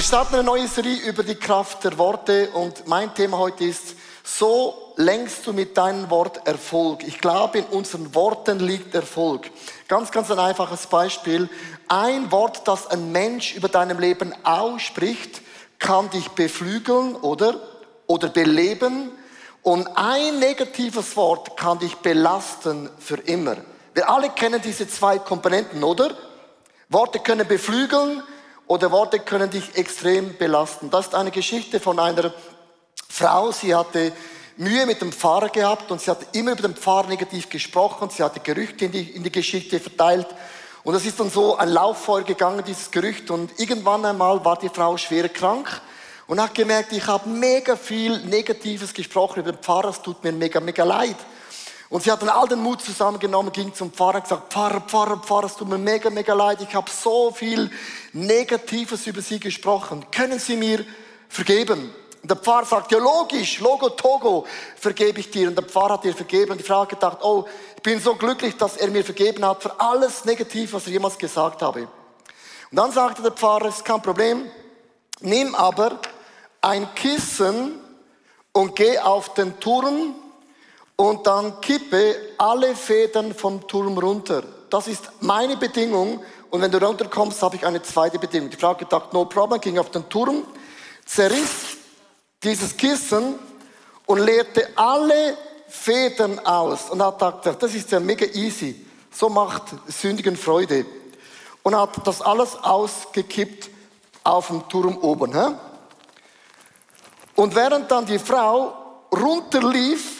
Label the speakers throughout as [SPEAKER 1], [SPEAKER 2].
[SPEAKER 1] Wir starten eine neue Serie über die Kraft der Worte und mein Thema heute ist, so lenkst du mit deinem Wort Erfolg. Ich glaube, in unseren Worten liegt Erfolg. Ganz, ganz ein einfaches Beispiel. Ein Wort, das ein Mensch über deinem Leben ausspricht, kann dich beflügeln, oder? Oder beleben. Und ein negatives Wort kann dich belasten für immer. Wir alle kennen diese zwei Komponenten, oder? Worte können beflügeln oder Worte können dich extrem belasten. Das ist eine Geschichte von einer Frau, sie hatte Mühe mit dem Pfarrer gehabt und sie hat immer über den Pfarrer negativ gesprochen. Sie hatte Gerüchte in die, in die Geschichte verteilt. Und es ist dann so ein Lauffeuer gegangen, dieses Gerücht. Und irgendwann einmal war die Frau schwer krank und hat gemerkt, ich habe mega viel Negatives gesprochen über den Pfarrer. Es tut mir mega, mega leid. Und sie hat dann all den Mut zusammengenommen, ging zum Pfarrer und gesagt, Pfarrer, Pfarrer, Pfarrer, es tut mir mega, mega leid. Ich habe so viel Negatives über Sie gesprochen. Können Sie mir vergeben? Und der Pfarrer sagt, ja logisch, Logo Togo, vergebe ich dir. Und der Pfarrer hat ihr vergeben. Und die Frau hat gedacht, oh, ich bin so glücklich, dass er mir vergeben hat für alles Negativ, was er jemals gesagt habe. Und dann sagte der Pfarrer, es ist kein Problem, nimm aber ein Kissen und geh auf den Turm und dann kippe alle Federn vom Turm runter. Das ist meine Bedingung. Und wenn du runterkommst, habe ich eine zweite Bedingung. Die Frau hat gedacht, no problem, ging auf den Turm, zerriss dieses Kissen und leerte alle Federn aus. Und hat gedacht, das ist ja mega easy. So macht Sündigen Freude. Und hat das alles ausgekippt auf dem Turm oben. Und während dann die Frau runterlief,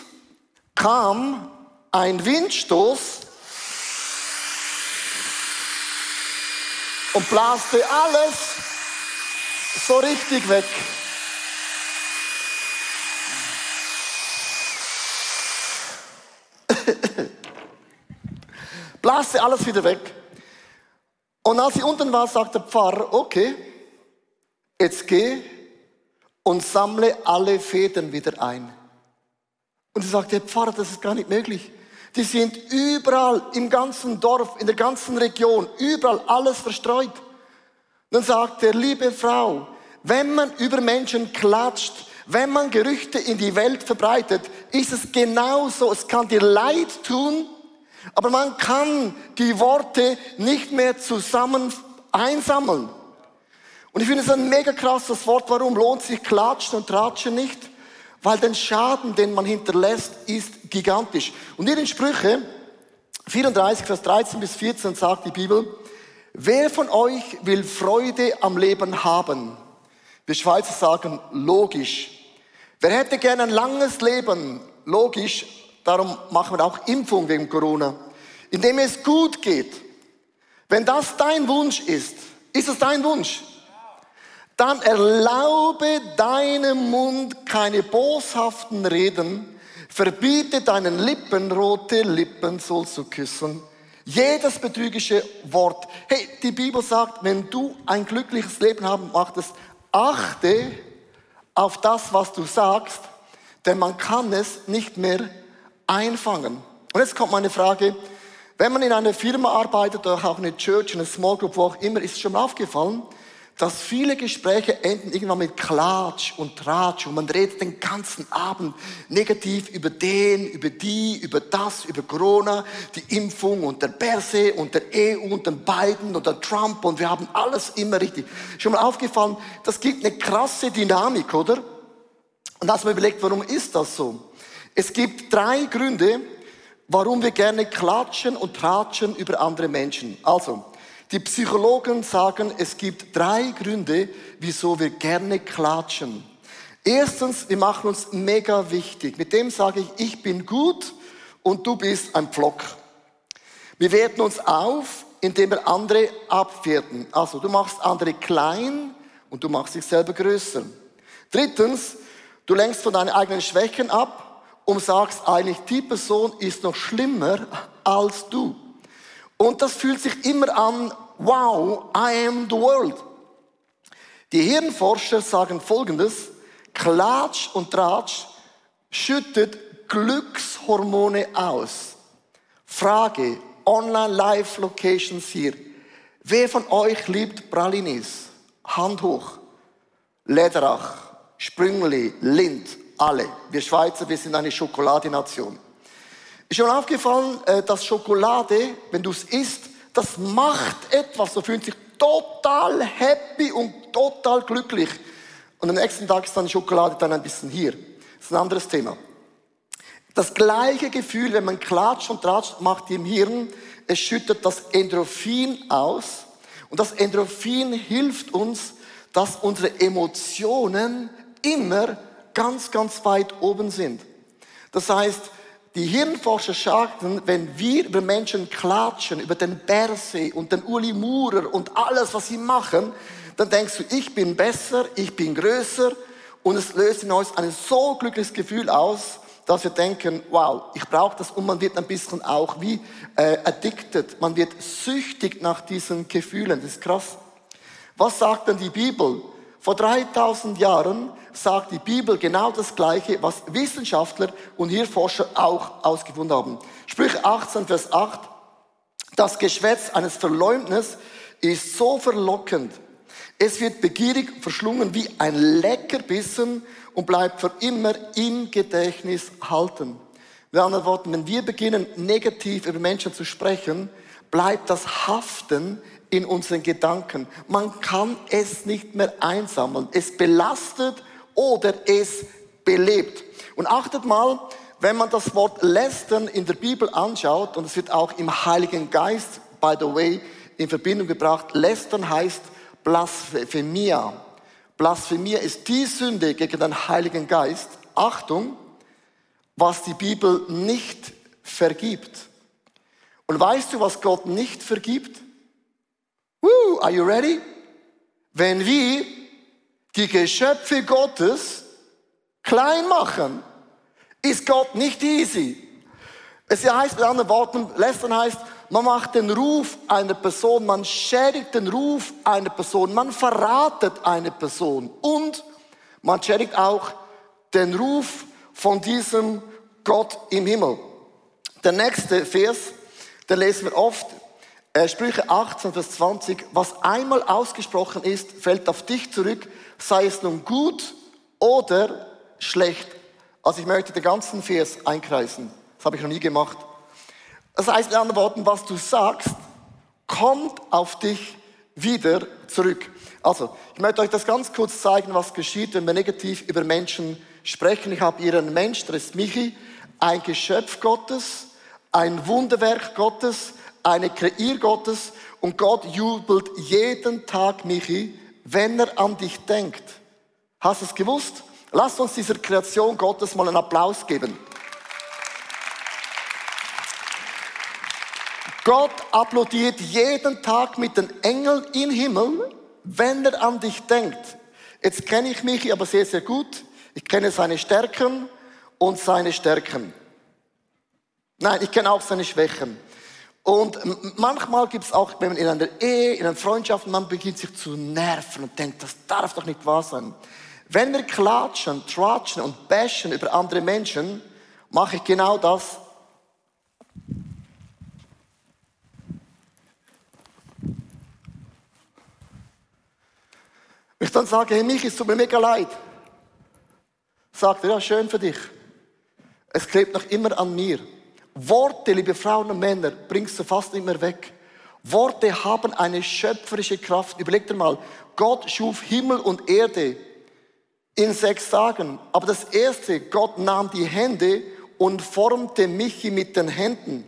[SPEAKER 1] kam ein Windstoß und blaste alles so richtig weg. blaste alles wieder weg. Und als sie unten war, sagte der Pfarrer, okay, jetzt geh und sammle alle Federn wieder ein. Und sie sagt, Herr Pfarrer, das ist gar nicht möglich. Die sind überall im ganzen Dorf, in der ganzen Region, überall alles verstreut. Dann sagt er, liebe Frau, wenn man über Menschen klatscht, wenn man Gerüchte in die Welt verbreitet, ist es genauso. Es kann dir leid tun, aber man kann die Worte nicht mehr zusammen einsammeln. Und ich finde es ein mega krasses Wort. Warum lohnt sich Klatschen und Tratschen nicht? Weil der Schaden, den man hinterlässt, ist gigantisch. Und in den Sprüche 34, Vers 13 bis 14 sagt die Bibel, wer von euch will Freude am Leben haben? Wir Schweizer sagen logisch. Wer hätte gerne ein langes Leben? Logisch. Darum machen wir auch Impfung wegen Corona. Indem es gut geht. Wenn das dein Wunsch ist, ist es dein Wunsch? Dann erlaube deinem Mund keine boshaften Reden, verbiete deinen Lippen rote Lippen sollst du küssen. Jedes betrügische Wort. Hey, die Bibel sagt, wenn du ein glückliches Leben haben möchtest, achte auf das, was du sagst, denn man kann es nicht mehr einfangen. Und jetzt kommt meine Frage, wenn man in einer Firma arbeitet oder auch in einer Church, in einer Small Group, wo auch immer, ist es schon mal aufgefallen, dass viele Gespräche enden irgendwann mit Klatsch und Tratsch und man redet den ganzen Abend negativ über den, über die, über das, über Corona, die Impfung und der Perse und der EU und den Biden und der Trump und wir haben alles immer richtig. Schon mal aufgefallen, das gibt eine krasse Dynamik, oder? Und da hast man überlegt, warum ist das so? Es gibt drei Gründe, warum wir gerne klatschen und tratschen über andere Menschen. Also, die Psychologen sagen, es gibt drei Gründe, wieso wir gerne klatschen. Erstens, wir machen uns mega wichtig. Mit dem sage ich, ich bin gut und du bist ein Pflock. Wir werten uns auf, indem wir andere abwerten. Also du machst andere klein und du machst dich selber größer. Drittens, du lenkst von deinen eigenen Schwächen ab und sagst eigentlich, die Person ist noch schlimmer als du. Und das fühlt sich immer an, wow, I am the world. Die Hirnforscher sagen Folgendes, Klatsch und Tratsch schüttet Glückshormone aus. Frage, Online-Live-Locations hier. Wer von euch liebt Pralinis? Hand hoch. Lederach, Sprüngli, Lind, alle. Wir Schweizer, wir sind eine Schokoladination. Ist schon aufgefallen, äh, dass Schokolade, wenn du es isst, das macht etwas. Du fühlst dich total happy und total glücklich. Und am nächsten Tag ist dann Schokolade dann ein bisschen hier. Das ist ein anderes Thema. Das gleiche Gefühl, wenn man klatscht und tratscht, macht im Hirn, es schüttet das Endorphin aus. Und das Endorphin hilft uns, dass unsere Emotionen immer ganz, ganz weit oben sind. Das heißt, die Hirnforscher sagten, wenn wir über Menschen klatschen, über den Berse und den Uli Murer und alles, was sie machen, dann denkst du, ich bin besser, ich bin größer und es löst in uns ein so glückliches Gefühl aus, dass wir denken, wow, ich brauche das und man wird ein bisschen auch wie äh, addicted, man wird süchtig nach diesen Gefühlen, das ist krass. Was sagt denn die Bibel? Vor 3000 Jahren sagt die Bibel genau das Gleiche, was Wissenschaftler und hier Forscher auch ausgefunden haben. Sprüche 18, Vers 8. Das Geschwätz eines Verleumders ist so verlockend. Es wird begierig verschlungen wie ein Leckerbissen und bleibt für immer im Gedächtnis halten. Mit anderen Worten, wenn wir beginnen, negativ über Menschen zu sprechen, bleibt das haften in unseren Gedanken. Man kann es nicht mehr einsammeln. Es belastet oder es belebt. Und achtet mal, wenn man das Wort lästern in der Bibel anschaut, und es wird auch im Heiligen Geist, by the way, in Verbindung gebracht, lästern heißt Blasphemia. Blasphemia ist die Sünde gegen den Heiligen Geist. Achtung, was die Bibel nicht vergibt. Und weißt du, was Gott nicht vergibt? Woo, are you ready? Wenn wir die Geschöpfe Gottes klein machen, ist Gott nicht easy. Es heißt mit anderen Worten, lästern heißt, man macht den Ruf einer Person, man schädigt den Ruf einer Person, man verratet eine Person und man schädigt auch den Ruf von diesem Gott im Himmel. Der nächste Vers, den lesen wir oft äh, Sprüche 18, Vers 20, was einmal ausgesprochen ist, fällt auf dich zurück, sei es nun gut oder schlecht. Also ich möchte den ganzen Vers einkreisen. Das habe ich noch nie gemacht. Das heißt in anderen Worten, was du sagst, kommt auf dich wieder zurück. Also, ich möchte euch das ganz kurz zeigen, was geschieht, wenn wir negativ über Menschen sprechen. Ich habe hier einen Mensch, der ist Michi, ein Geschöpf Gottes, ein Wunderwerk Gottes, eine Kreier Gottes und Gott jubelt jeden Tag, Michi, wenn er an dich denkt. Hast du es gewusst? Lass uns dieser Kreation Gottes mal einen Applaus geben. Gott applaudiert jeden Tag mit den Engeln im Himmel, wenn er an dich denkt. Jetzt kenne ich Michi aber sehr, sehr gut. Ich kenne seine Stärken und seine Stärken. Nein, ich kenne auch seine Schwächen. Und manchmal gibt es auch, wenn man in einer Ehe, in einer Freundschaft, man beginnt sich zu nerven und denkt, das darf doch nicht wahr sein. Wenn wir klatschen, tratschen und bashen über andere Menschen, mache ich genau das. Ich dann sage, hey Michi, es tut mir mega leid. Sagt er, ja, schön für dich. Es klebt noch immer an mir. Worte, liebe Frauen und Männer, bringst du fast nicht mehr weg. Worte haben eine schöpferische Kraft. Überleg dir mal, Gott schuf Himmel und Erde in sechs Tagen. Aber das erste, Gott nahm die Hände und formte Michi mit den Händen.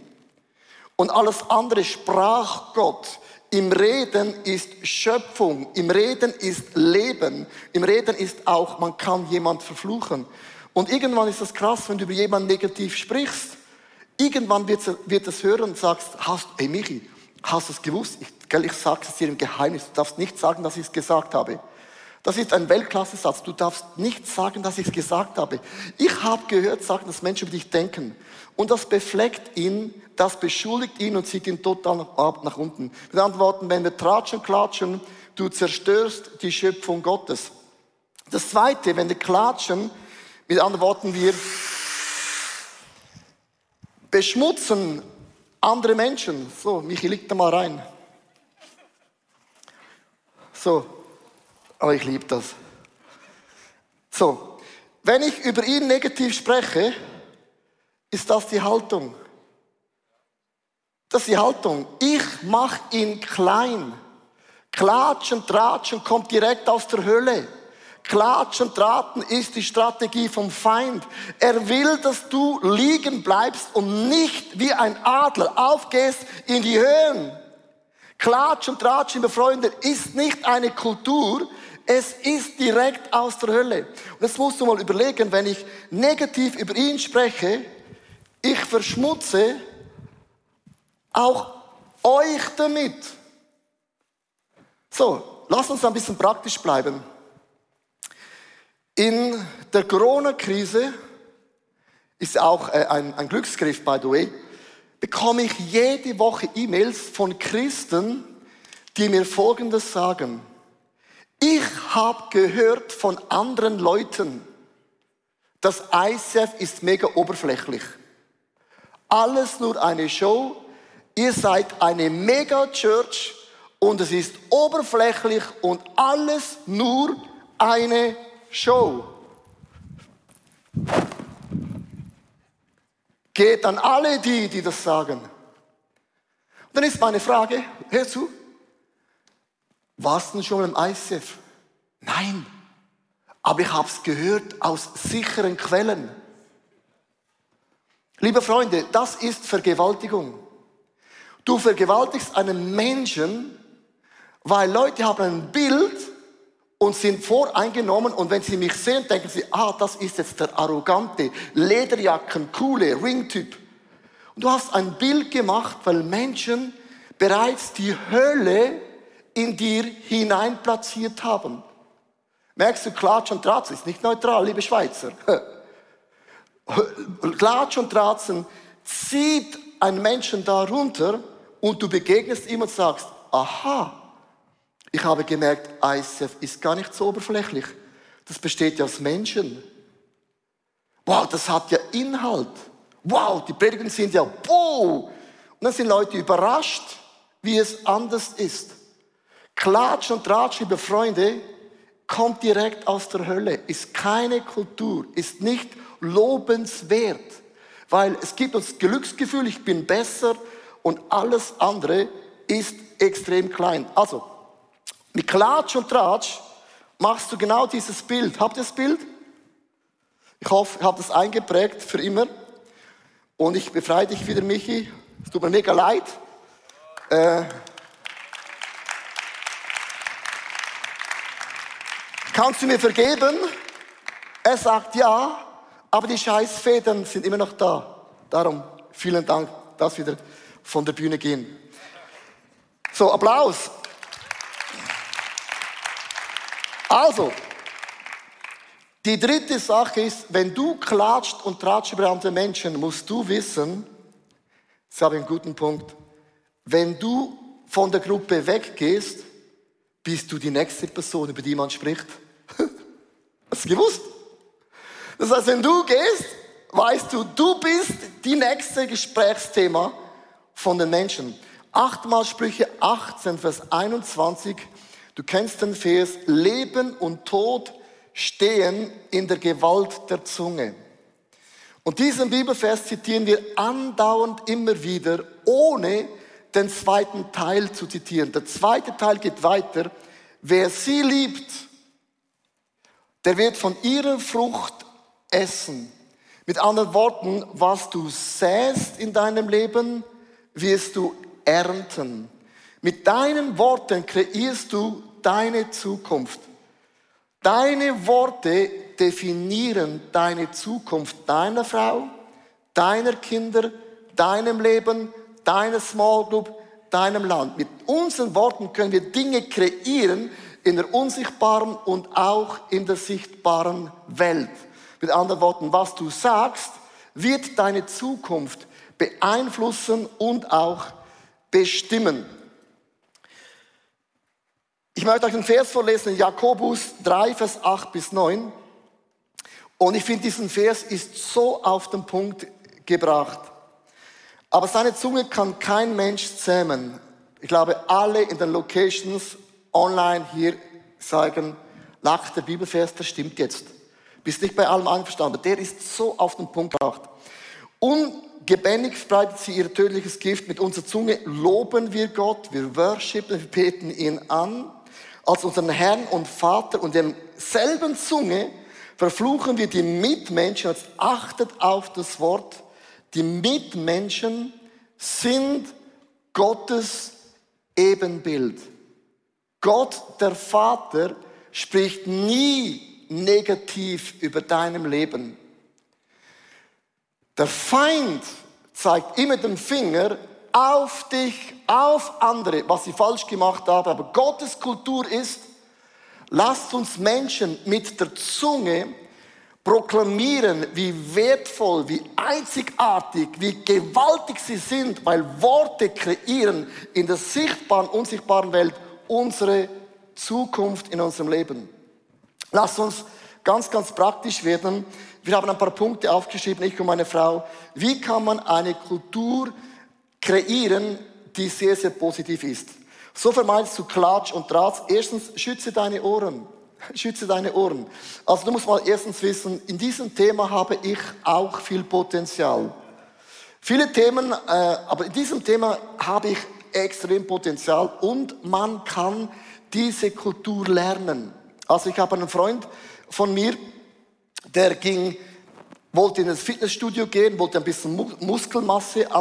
[SPEAKER 1] Und alles andere sprach Gott. Im Reden ist Schöpfung, im Reden ist Leben, im Reden ist auch, man kann jemand verfluchen. Und irgendwann ist das krass, wenn du über jemanden negativ sprichst. Irgendwann wird, wird es hören und sagst, hast, hey Michi, hast du es gewusst? Ich, gell, ich sage es dir im Geheimnis. Du darfst nicht sagen, dass ich es gesagt habe. Das ist ein Weltklasse-Satz. Du darfst nicht sagen, dass ich es gesagt habe. Ich habe gehört sagen, dass Menschen über dich denken. Und das befleckt ihn, das beschuldigt ihn und zieht ihn total nach, nach unten. Mit anderen Worten, wenn wir tratschen, klatschen, du zerstörst die Schöpfung Gottes. Das Zweite, wenn wir klatschen, mit anderen Worten, wir beschmutzen andere Menschen. So, Michi, leg da mal rein. So, aber ich liebe das. So, wenn ich über ihn negativ spreche, ist das die Haltung. Das ist die Haltung. Ich mache ihn klein. Klatschen, tratschen kommt direkt aus der Hölle. Klatschen, traten ist die Strategie vom Feind. Er will, dass du liegen bleibst und nicht wie ein Adler aufgehst in die Höhen. Klatschen, tratschen, liebe Freunde, ist nicht eine Kultur, es ist direkt aus der Hölle. Und das musst du mal überlegen, wenn ich negativ über ihn spreche, ich verschmutze auch euch damit. So, lass uns ein bisschen praktisch bleiben. In der Corona-Krise ist auch äh, ein, ein Glücksgriff, by the way, bekomme ich jede Woche E-Mails von Christen, die mir Folgendes sagen. Ich habe gehört von anderen Leuten, das ICF ist mega oberflächlich. Alles nur eine Show. Ihr seid eine Mega-Church und es ist oberflächlich und alles nur eine Show. Geht an alle die, die das sagen. Und dann ist meine Frage, hör zu, warst du schon im ICF? Nein, aber ich habe es gehört aus sicheren Quellen. Liebe Freunde, das ist Vergewaltigung. Du vergewaltigst einen Menschen, weil Leute haben ein Bild und sind voreingenommen und wenn sie mich sehen, denken sie, ah, das ist jetzt der arrogante, Lederjacken, coole Ringtyp. Und du hast ein Bild gemacht, weil Menschen bereits die Hölle in dir hinein platziert haben. Merkst du, Klatsch und Tratz ist nicht neutral, liebe Schweizer. Klatsch und Tratzen zieht einen Menschen da runter und du begegnest ihm und sagst, aha, ich habe gemerkt, ICF ist gar nicht so oberflächlich. Das besteht ja aus Menschen. Wow, das hat ja Inhalt. Wow, die Predigten sind ja wow. Und dann sind Leute überrascht, wie es anders ist. Klatsch und Tratsch, liebe Freunde, kommt direkt aus der Hölle, ist keine Kultur, ist nicht lobenswert, weil es gibt uns Glücksgefühl, ich bin besser und alles andere ist extrem klein. Also, mit Klatsch und Tratsch machst du genau dieses Bild. Habt ihr das Bild? Ich hoffe, ich habe das eingeprägt für immer. Und ich befreie dich wieder, Michi. Es tut mir mega leid. Äh, kannst du mir vergeben? Er sagt ja, aber die Scheißfedern sind immer noch da. Darum vielen Dank, dass wir wieder von der Bühne gehen. So, Applaus. Also, die dritte Sache ist, wenn du klatscht und tratscht über andere Menschen, musst du wissen, das habe ich einen guten Punkt, wenn du von der Gruppe weggehst, bist du die nächste Person, über die man spricht. Hast du gewusst? Das heißt, wenn du gehst, weißt du, du bist die nächste Gesprächsthema von den Menschen. Achtmal Sprüche 18, Vers 21 Du kennst den Vers, Leben und Tod stehen in der Gewalt der Zunge. Und diesen Bibelvers zitieren wir andauernd immer wieder, ohne den zweiten Teil zu zitieren. Der zweite Teil geht weiter. Wer sie liebt, der wird von ihrer Frucht essen. Mit anderen Worten, was du säst in deinem Leben, wirst du ernten. Mit deinen Worten kreierst du deine Zukunft. Deine Worte definieren deine Zukunft deiner Frau, deiner Kinder, deinem Leben, deiner Small Group, deinem Land. Mit unseren Worten können wir Dinge kreieren in der unsichtbaren und auch in der sichtbaren Welt. Mit anderen Worten, was du sagst, wird deine Zukunft beeinflussen und auch bestimmen. Ich möchte euch einen Vers vorlesen, Jakobus 3, Vers 8 bis 9. Und ich finde, diesen Vers ist so auf den Punkt gebracht. Aber seine Zunge kann kein Mensch zähmen. Ich glaube, alle in den Locations online hier sagen, lacht der Bibelvers, das stimmt jetzt. Bist nicht bei allem einverstanden. Der ist so auf den Punkt gebracht. Ungebändigt verbreitet sie ihr tödliches Gift. Mit unserer Zunge loben wir Gott, wir worshipen, wir beten ihn an als unseren Herrn und Vater und derselben Zunge verfluchen wir die Mitmenschen. Jetzt achtet auf das Wort. Die Mitmenschen sind Gottes Ebenbild. Gott, der Vater, spricht nie negativ über deinem Leben. Der Feind zeigt immer den Finger auf dich, auf andere, was sie falsch gemacht haben. Aber Gottes Kultur ist, lasst uns Menschen mit der Zunge proklamieren, wie wertvoll, wie einzigartig, wie gewaltig sie sind, weil Worte kreieren in der sichtbaren, unsichtbaren Welt unsere Zukunft in unserem Leben. Lasst uns ganz, ganz praktisch werden. Wir haben ein paar Punkte aufgeschrieben, ich und meine Frau. Wie kann man eine Kultur kreieren, die sehr, sehr positiv ist? So vermeidest du Klatsch und Draht. Erstens, schütze deine Ohren. Schütze deine Ohren. Also du musst mal erstens wissen, in diesem Thema habe ich auch viel Potenzial. Viele Themen, äh, aber in diesem Thema habe ich extrem Potenzial und man kann diese Kultur lernen. Also ich habe einen Freund von mir, der ging, wollte in das Fitnessstudio gehen, wollte ein bisschen Muskelmasse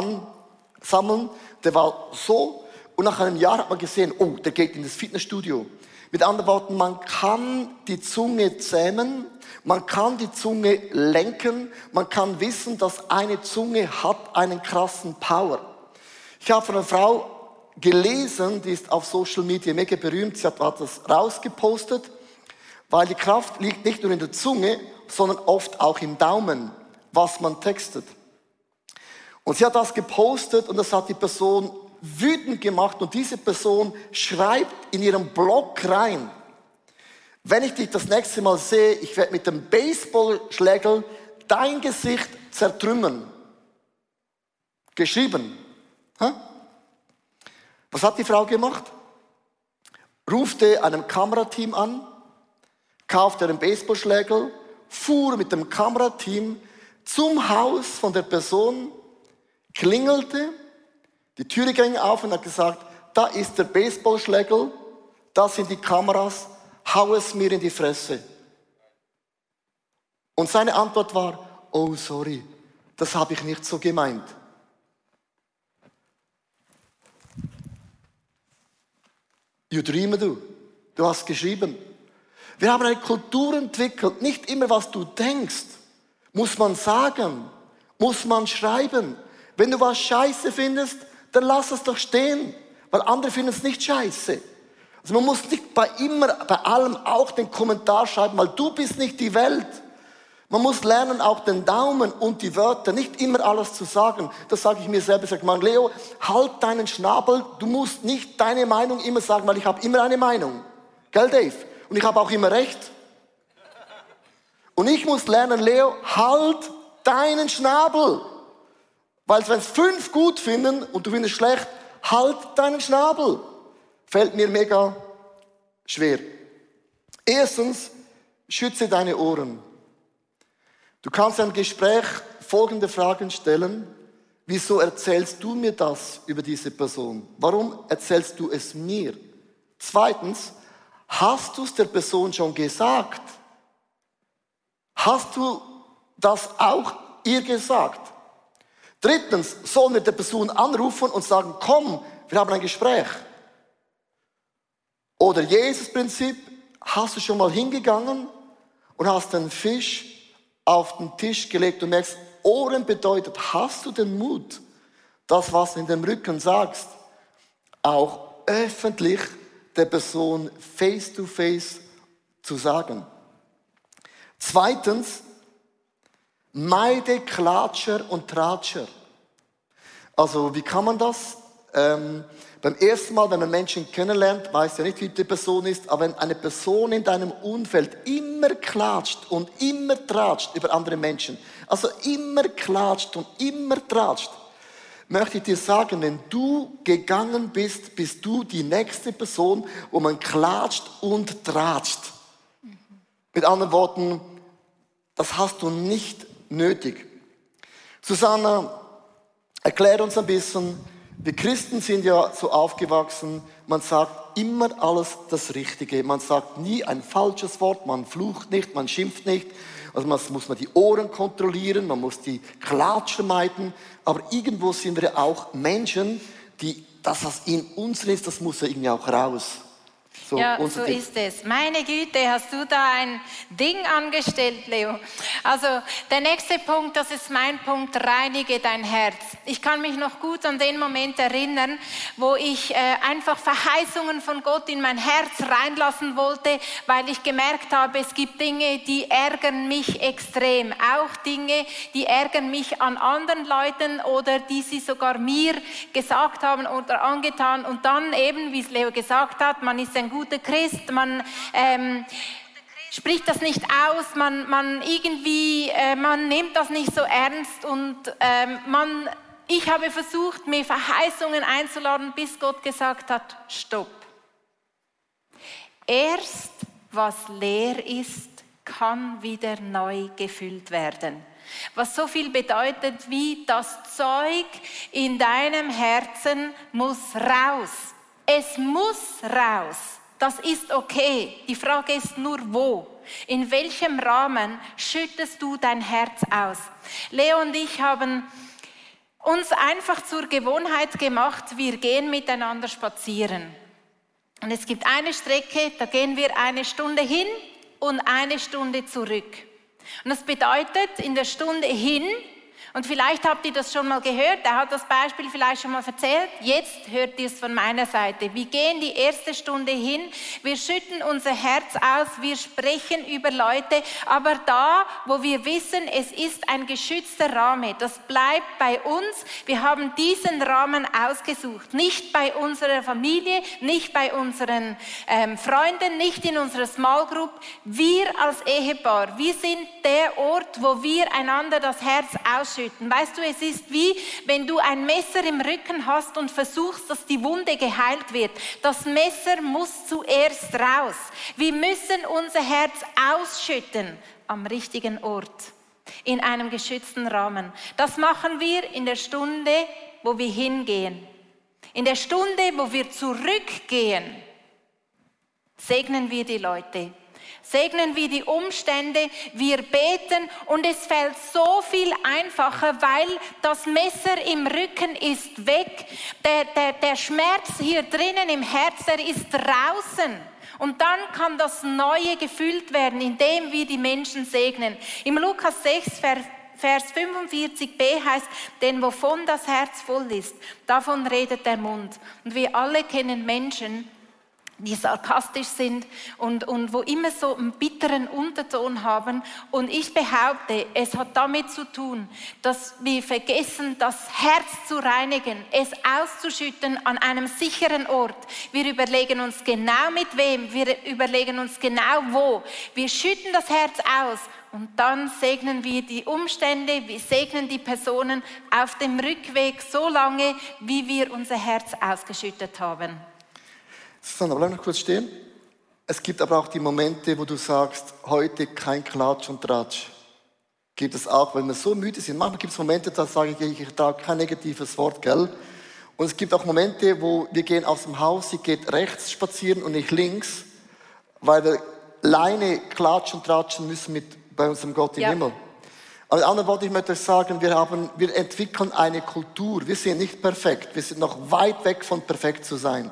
[SPEAKER 1] ansammeln. Der war so und nach einem Jahr hat man gesehen, oh, der geht in das Fitnessstudio. Mit anderen Worten, man kann die Zunge zähmen, man kann die Zunge lenken, man kann wissen, dass eine Zunge hat einen krassen Power. Ich habe von einer Frau gelesen, die ist auf Social Media mega berühmt, sie hat das rausgepostet, weil die Kraft liegt nicht nur in der Zunge, sondern oft auch im Daumen, was man textet. Und sie hat das gepostet und das hat die Person wütend gemacht und diese Person schreibt in ihrem Blog rein, wenn ich dich das nächste Mal sehe, ich werde mit dem Baseballschlägel dein Gesicht zertrümmern. Geschrieben. Ha? Was hat die Frau gemacht? Rufte einem Kamerateam an, kaufte einen Baseballschlägel, fuhr mit dem Kamerateam zum Haus von der Person, klingelte, die Türe ging auf und hat gesagt, da ist der Baseballschlägel, da sind die Kameras, hau es mir in die Fresse. Und seine Antwort war, oh sorry, das habe ich nicht so gemeint. You dream, du. Du hast geschrieben. Wir haben eine Kultur entwickelt. Nicht immer, was du denkst, muss man sagen, muss man schreiben. Wenn du was scheiße findest, dann lass es doch stehen, weil andere finden es nicht scheiße. Also man muss nicht bei immer, bei allem auch den Kommentar schreiben, weil du bist nicht die Welt. Man muss lernen, auch den Daumen und die Wörter, nicht immer alles zu sagen. Das sage ich mir selber. Sag mal, Leo, halt deinen Schnabel. Du musst nicht deine Meinung immer sagen, weil ich habe immer eine Meinung. Gell, Dave? Und ich habe auch immer recht. Und ich muss lernen, Leo, halt deinen Schnabel. Weil wenn es fünf gut finden und du findest schlecht, halt deinen Schnabel. Fällt mir mega schwer. Erstens, schütze deine Ohren. Du kannst im Gespräch folgende Fragen stellen. Wieso erzählst du mir das über diese Person? Warum erzählst du es mir? Zweitens, hast du es der Person schon gesagt? Hast du das auch ihr gesagt? Drittens, sollen wir der Person anrufen und sagen, komm, wir haben ein Gespräch. Oder Jesus-Prinzip, hast du schon mal hingegangen und hast den Fisch auf den Tisch gelegt und merkst, Ohren bedeutet, hast du den Mut, das, was du in dem Rücken sagst, auch öffentlich der Person face to face zu sagen. Zweitens, meide Klatscher und Tratscher. Also, wie kann man das? Ähm, beim ersten Mal, wenn man Menschen kennenlernt, weiß ja nicht, wie die Person ist, aber wenn eine Person in deinem Umfeld immer klatscht und immer tratscht über andere Menschen, also immer klatscht und immer tratscht, möchte ich dir sagen, wenn du gegangen bist, bist du die nächste Person, wo man klatscht und tratscht. Mit anderen Worten, Das hast du nicht nötig. Susanna, erklär uns ein bisschen, wir Christen sind ja so aufgewachsen, man sagt immer alles das Richtige. Man sagt nie ein falsches Wort, man flucht nicht, man schimpft nicht. Also man muss man die Ohren kontrollieren, man muss die Klatschen meiden. Aber irgendwo sind wir auch Menschen, die das, was in uns ist, das muss ja irgendwie auch raus.
[SPEAKER 2] So, ja, so Ding. ist es. Meine Güte, hast du da ein Ding angestellt, Leo. Also der nächste Punkt, das ist mein Punkt, reinige dein Herz. Ich kann mich noch gut an den Moment erinnern, wo ich äh, einfach Verheißungen von Gott in mein Herz reinlassen wollte, weil ich gemerkt habe, es gibt Dinge, die ärgern mich extrem. Auch Dinge, die ärgern mich an anderen Leuten oder die sie sogar mir gesagt haben oder angetan. Und dann eben, wie es Leo gesagt hat, man ist ein guter Christ, man ähm, spricht das nicht aus, man, man irgendwie, äh, man nimmt das nicht so ernst und ähm, man, ich habe versucht, mir Verheißungen einzuladen, bis Gott gesagt hat, stopp. Erst was leer ist, kann wieder neu gefüllt werden. Was so viel bedeutet wie das Zeug in deinem Herzen muss raus. Es muss raus. Das ist okay. Die Frage ist nur, wo? In welchem Rahmen schüttest du dein Herz aus? Leo und ich haben uns einfach zur Gewohnheit gemacht, wir gehen miteinander spazieren. Und es gibt eine Strecke, da gehen wir eine Stunde hin und eine Stunde zurück. Und das bedeutet, in der Stunde hin und vielleicht habt ihr das schon mal gehört, er hat das Beispiel vielleicht schon mal erzählt. Jetzt hört ihr es von meiner Seite. Wir gehen die erste Stunde hin, wir schütten unser Herz aus, wir sprechen über Leute, aber da, wo wir wissen, es ist ein geschützter Rahmen, das bleibt bei uns. Wir haben diesen Rahmen ausgesucht, nicht bei unserer Familie, nicht bei unseren ähm, Freunden, nicht in unserer Small Group. Wir als Ehepaar, wir sind der Ort, wo wir einander das Herz ausschütten ausschütten. Weißt du, es ist wie, wenn du ein Messer im Rücken hast und versuchst, dass die Wunde geheilt wird. Das Messer muss zuerst raus. Wir müssen unser Herz ausschütten am richtigen Ort, in einem geschützten Rahmen. Das machen wir in der Stunde, wo wir hingehen. In der Stunde, wo wir zurückgehen, segnen wir die Leute segnen wir die Umstände, wir beten und es fällt so viel einfacher, weil das Messer im Rücken ist weg. Der, der, der Schmerz hier drinnen im Herz, der ist draußen. Und dann kann das Neue gefüllt werden, indem wir die Menschen segnen. Im Lukas 6, Vers 45b heißt, denn wovon das Herz voll ist, davon redet der Mund. Und wir alle kennen Menschen, die sarkastisch sind und, und wo immer so einen bitteren Unterton haben. Und ich behaupte, es hat damit zu tun, dass wir vergessen, das Herz zu reinigen, es auszuschütten an einem sicheren Ort. Wir überlegen uns genau mit wem, wir überlegen uns genau wo. Wir schütten das Herz aus und dann segnen wir die Umstände, wir segnen die Personen auf dem Rückweg so lange, wie wir unser Herz ausgeschüttet haben.
[SPEAKER 1] Susanne, bleib noch kurz stehen. Es gibt aber auch die Momente, wo du sagst, heute kein Klatsch und Tratsch. Gibt es auch, weil wir so müde sind. Manchmal gibt es Momente, da sage ich, ich trage kein negatives Wort, gell? Und es gibt auch Momente, wo wir gehen aus dem Haus, sie geht rechts spazieren und nicht links, weil wir alleine klatschen und tratschen müssen mit, bei unserem Gott im ja. Himmel. Aber mit anderen Worten, ich möchte sagen, wir, haben, wir entwickeln eine Kultur. Wir sind nicht perfekt. Wir sind noch weit weg von perfekt zu sein.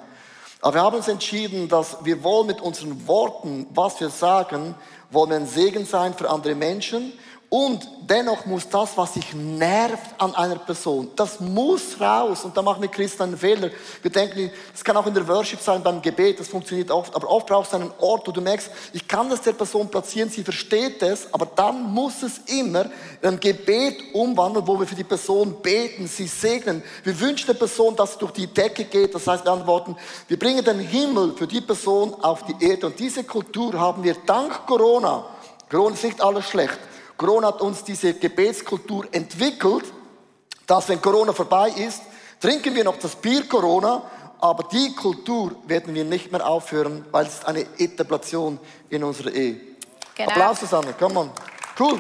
[SPEAKER 1] Aber wir haben uns entschieden, dass wir wollen mit unseren Worten, was wir sagen, wollen ein Segen sein für andere Menschen und dennoch muss das, was sich nervt an einer Person, das muss raus. Und da machen wir Christen einen Fehler. Wir denken, das kann auch in der Worship sein, beim Gebet, das funktioniert oft. Aber oft brauchst du einen Ort, wo du merkst, ich kann das der Person platzieren, sie versteht es, aber dann muss es immer in ein Gebet umwandeln, wo wir für die Person beten, sie segnen. Wir wünschen der Person, dass sie durch die Decke geht. Das heißt, wir antworten, wir bringen den Himmel für die Person auf die Erde. Und diese Kultur haben wir dank Corona. Corona ist nicht alles schlecht Corona hat uns diese Gebetskultur entwickelt, dass wenn Corona vorbei ist, trinken wir noch das Bier Corona, aber die Kultur werden wir nicht mehr aufhören, weil es eine Etablation in unserer Ehe. Genau. Applaus, Susanne, komm on. Cool.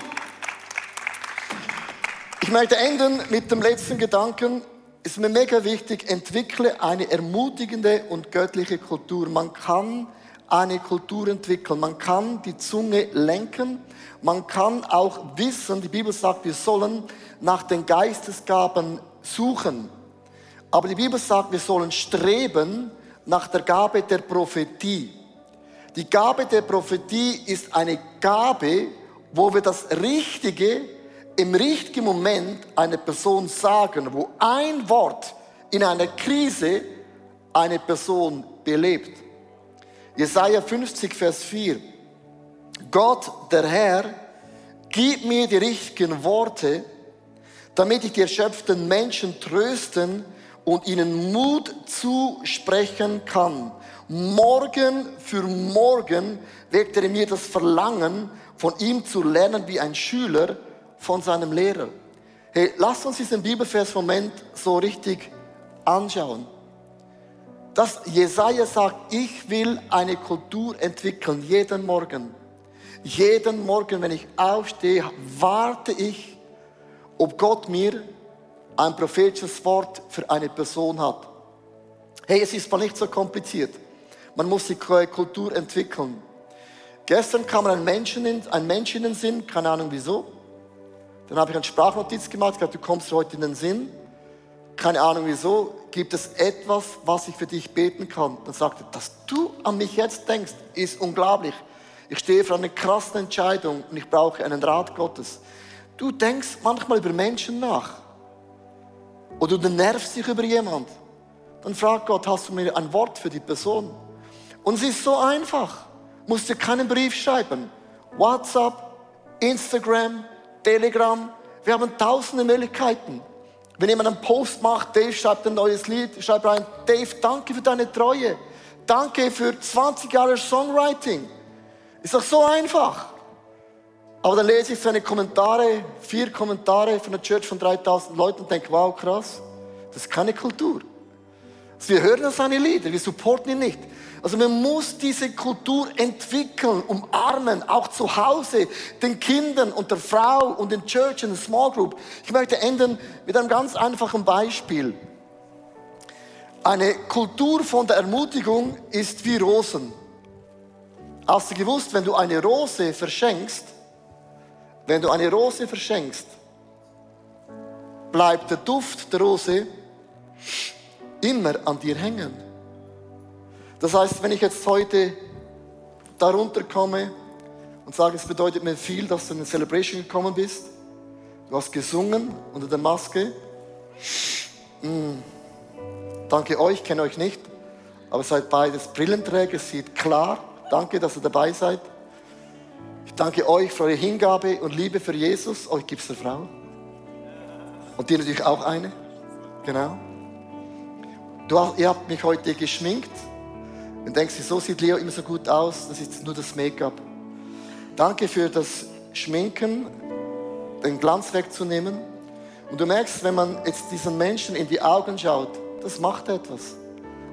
[SPEAKER 1] Ich möchte enden mit dem letzten Gedanken. Ist mir mega wichtig, entwickle eine ermutigende und göttliche Kultur. Man kann eine Kultur entwickeln. Man kann die Zunge lenken. Man kann auch wissen, die Bibel sagt, wir sollen nach den Geistesgaben suchen. Aber die Bibel sagt, wir sollen streben nach der Gabe der Prophetie. Die Gabe der Prophetie ist eine Gabe, wo wir das Richtige im richtigen Moment einer Person sagen, wo ein Wort in einer Krise eine Person belebt. Jesaja 50, Vers 4. Gott, der Herr, gib mir die richtigen Worte, damit ich die erschöpften Menschen trösten und ihnen Mut zusprechen kann. Morgen für morgen weckt er mir das Verlangen, von ihm zu lernen wie ein Schüler von seinem Lehrer. Hey, lasst uns diesen Bibelvers-Moment so richtig anschauen. Dass Jesaja sagt, ich will eine Kultur entwickeln, jeden Morgen. Jeden Morgen, wenn ich aufstehe, warte ich, ob Gott mir ein prophetisches Wort für eine Person hat. Hey, es ist mal nicht so kompliziert. Man muss die Kultur entwickeln. Gestern kam ein Mensch in, ein Mensch in den Sinn, keine Ahnung wieso. Dann habe ich eine Sprachnotiz gemacht, gesagt, du kommst heute in den Sinn. Keine Ahnung wieso. Gibt es etwas, was ich für dich beten kann? Dann sagte, dass du an mich jetzt denkst, ist unglaublich. Ich stehe vor einer krassen Entscheidung und ich brauche einen Rat Gottes. Du denkst manchmal über Menschen nach. Oder du nervst dich über jemand. Dann frag Gott, hast du mir ein Wort für die Person? Und es ist so einfach. Du musst dir keinen Brief schreiben. WhatsApp, Instagram, Telegram. Wir haben tausende Möglichkeiten. Wenn jemand einen Post macht, Dave schreibt ein neues Lied, schreibt rein, Dave, danke für deine Treue. Danke für 20 Jahre Songwriting. Ist doch so einfach. Aber dann lese ich seine Kommentare, vier Kommentare von der Church von 3000 Leuten und denke, wow, krass, das ist keine Kultur. Wir hören seine Lieder, wir supporten ihn nicht. Also man muss diese Kultur entwickeln, umarmen, auch zu Hause, den Kindern und der Frau und den Church und der Small Group. Ich möchte enden mit einem ganz einfachen Beispiel. Eine Kultur von der Ermutigung ist wie Rosen. Hast du gewusst, wenn du eine Rose verschenkst, wenn du eine Rose verschenkst, bleibt der Duft der Rose immer an dir hängen. Das heißt, wenn ich jetzt heute darunter komme und sage, es bedeutet mir viel, dass du in eine Celebration gekommen bist, du hast gesungen unter der Maske, mm, danke euch, kenne euch nicht, aber seid beides Brillenträger, sieht klar, danke, dass ihr dabei seid. Ich danke euch für eure Hingabe und Liebe für Jesus. Euch gibt es eine Frau. Und dir natürlich auch eine. Genau. Du, ihr habt mich heute geschminkt. Und denkst du, so sieht Leo immer so gut aus. Das ist nur das Make-up. Danke für das Schminken, den Glanz wegzunehmen. Und du merkst, wenn man jetzt diesen Menschen in die Augen schaut, das macht etwas.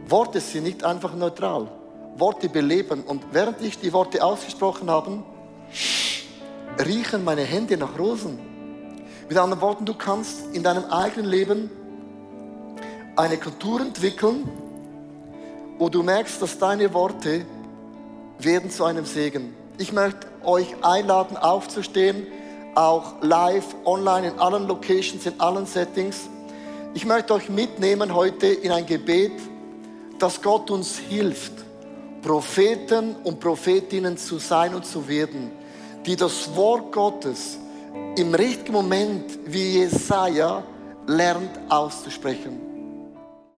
[SPEAKER 1] Worte sind nicht einfach neutral. Worte beleben. Und während ich die Worte ausgesprochen habe, riechen meine Hände nach Rosen. Mit anderen Worten, du kannst in deinem eigenen Leben eine Kultur entwickeln, wo du merkst, dass deine Worte werden zu einem Segen. Ich möchte euch einladen, aufzustehen, auch live, online, in allen Locations, in allen Settings. Ich möchte euch mitnehmen heute in ein Gebet, dass Gott uns hilft, Propheten und Prophetinnen zu sein und zu werden die das Wort Gottes im richtigen Moment wie Jesaja lernt auszusprechen.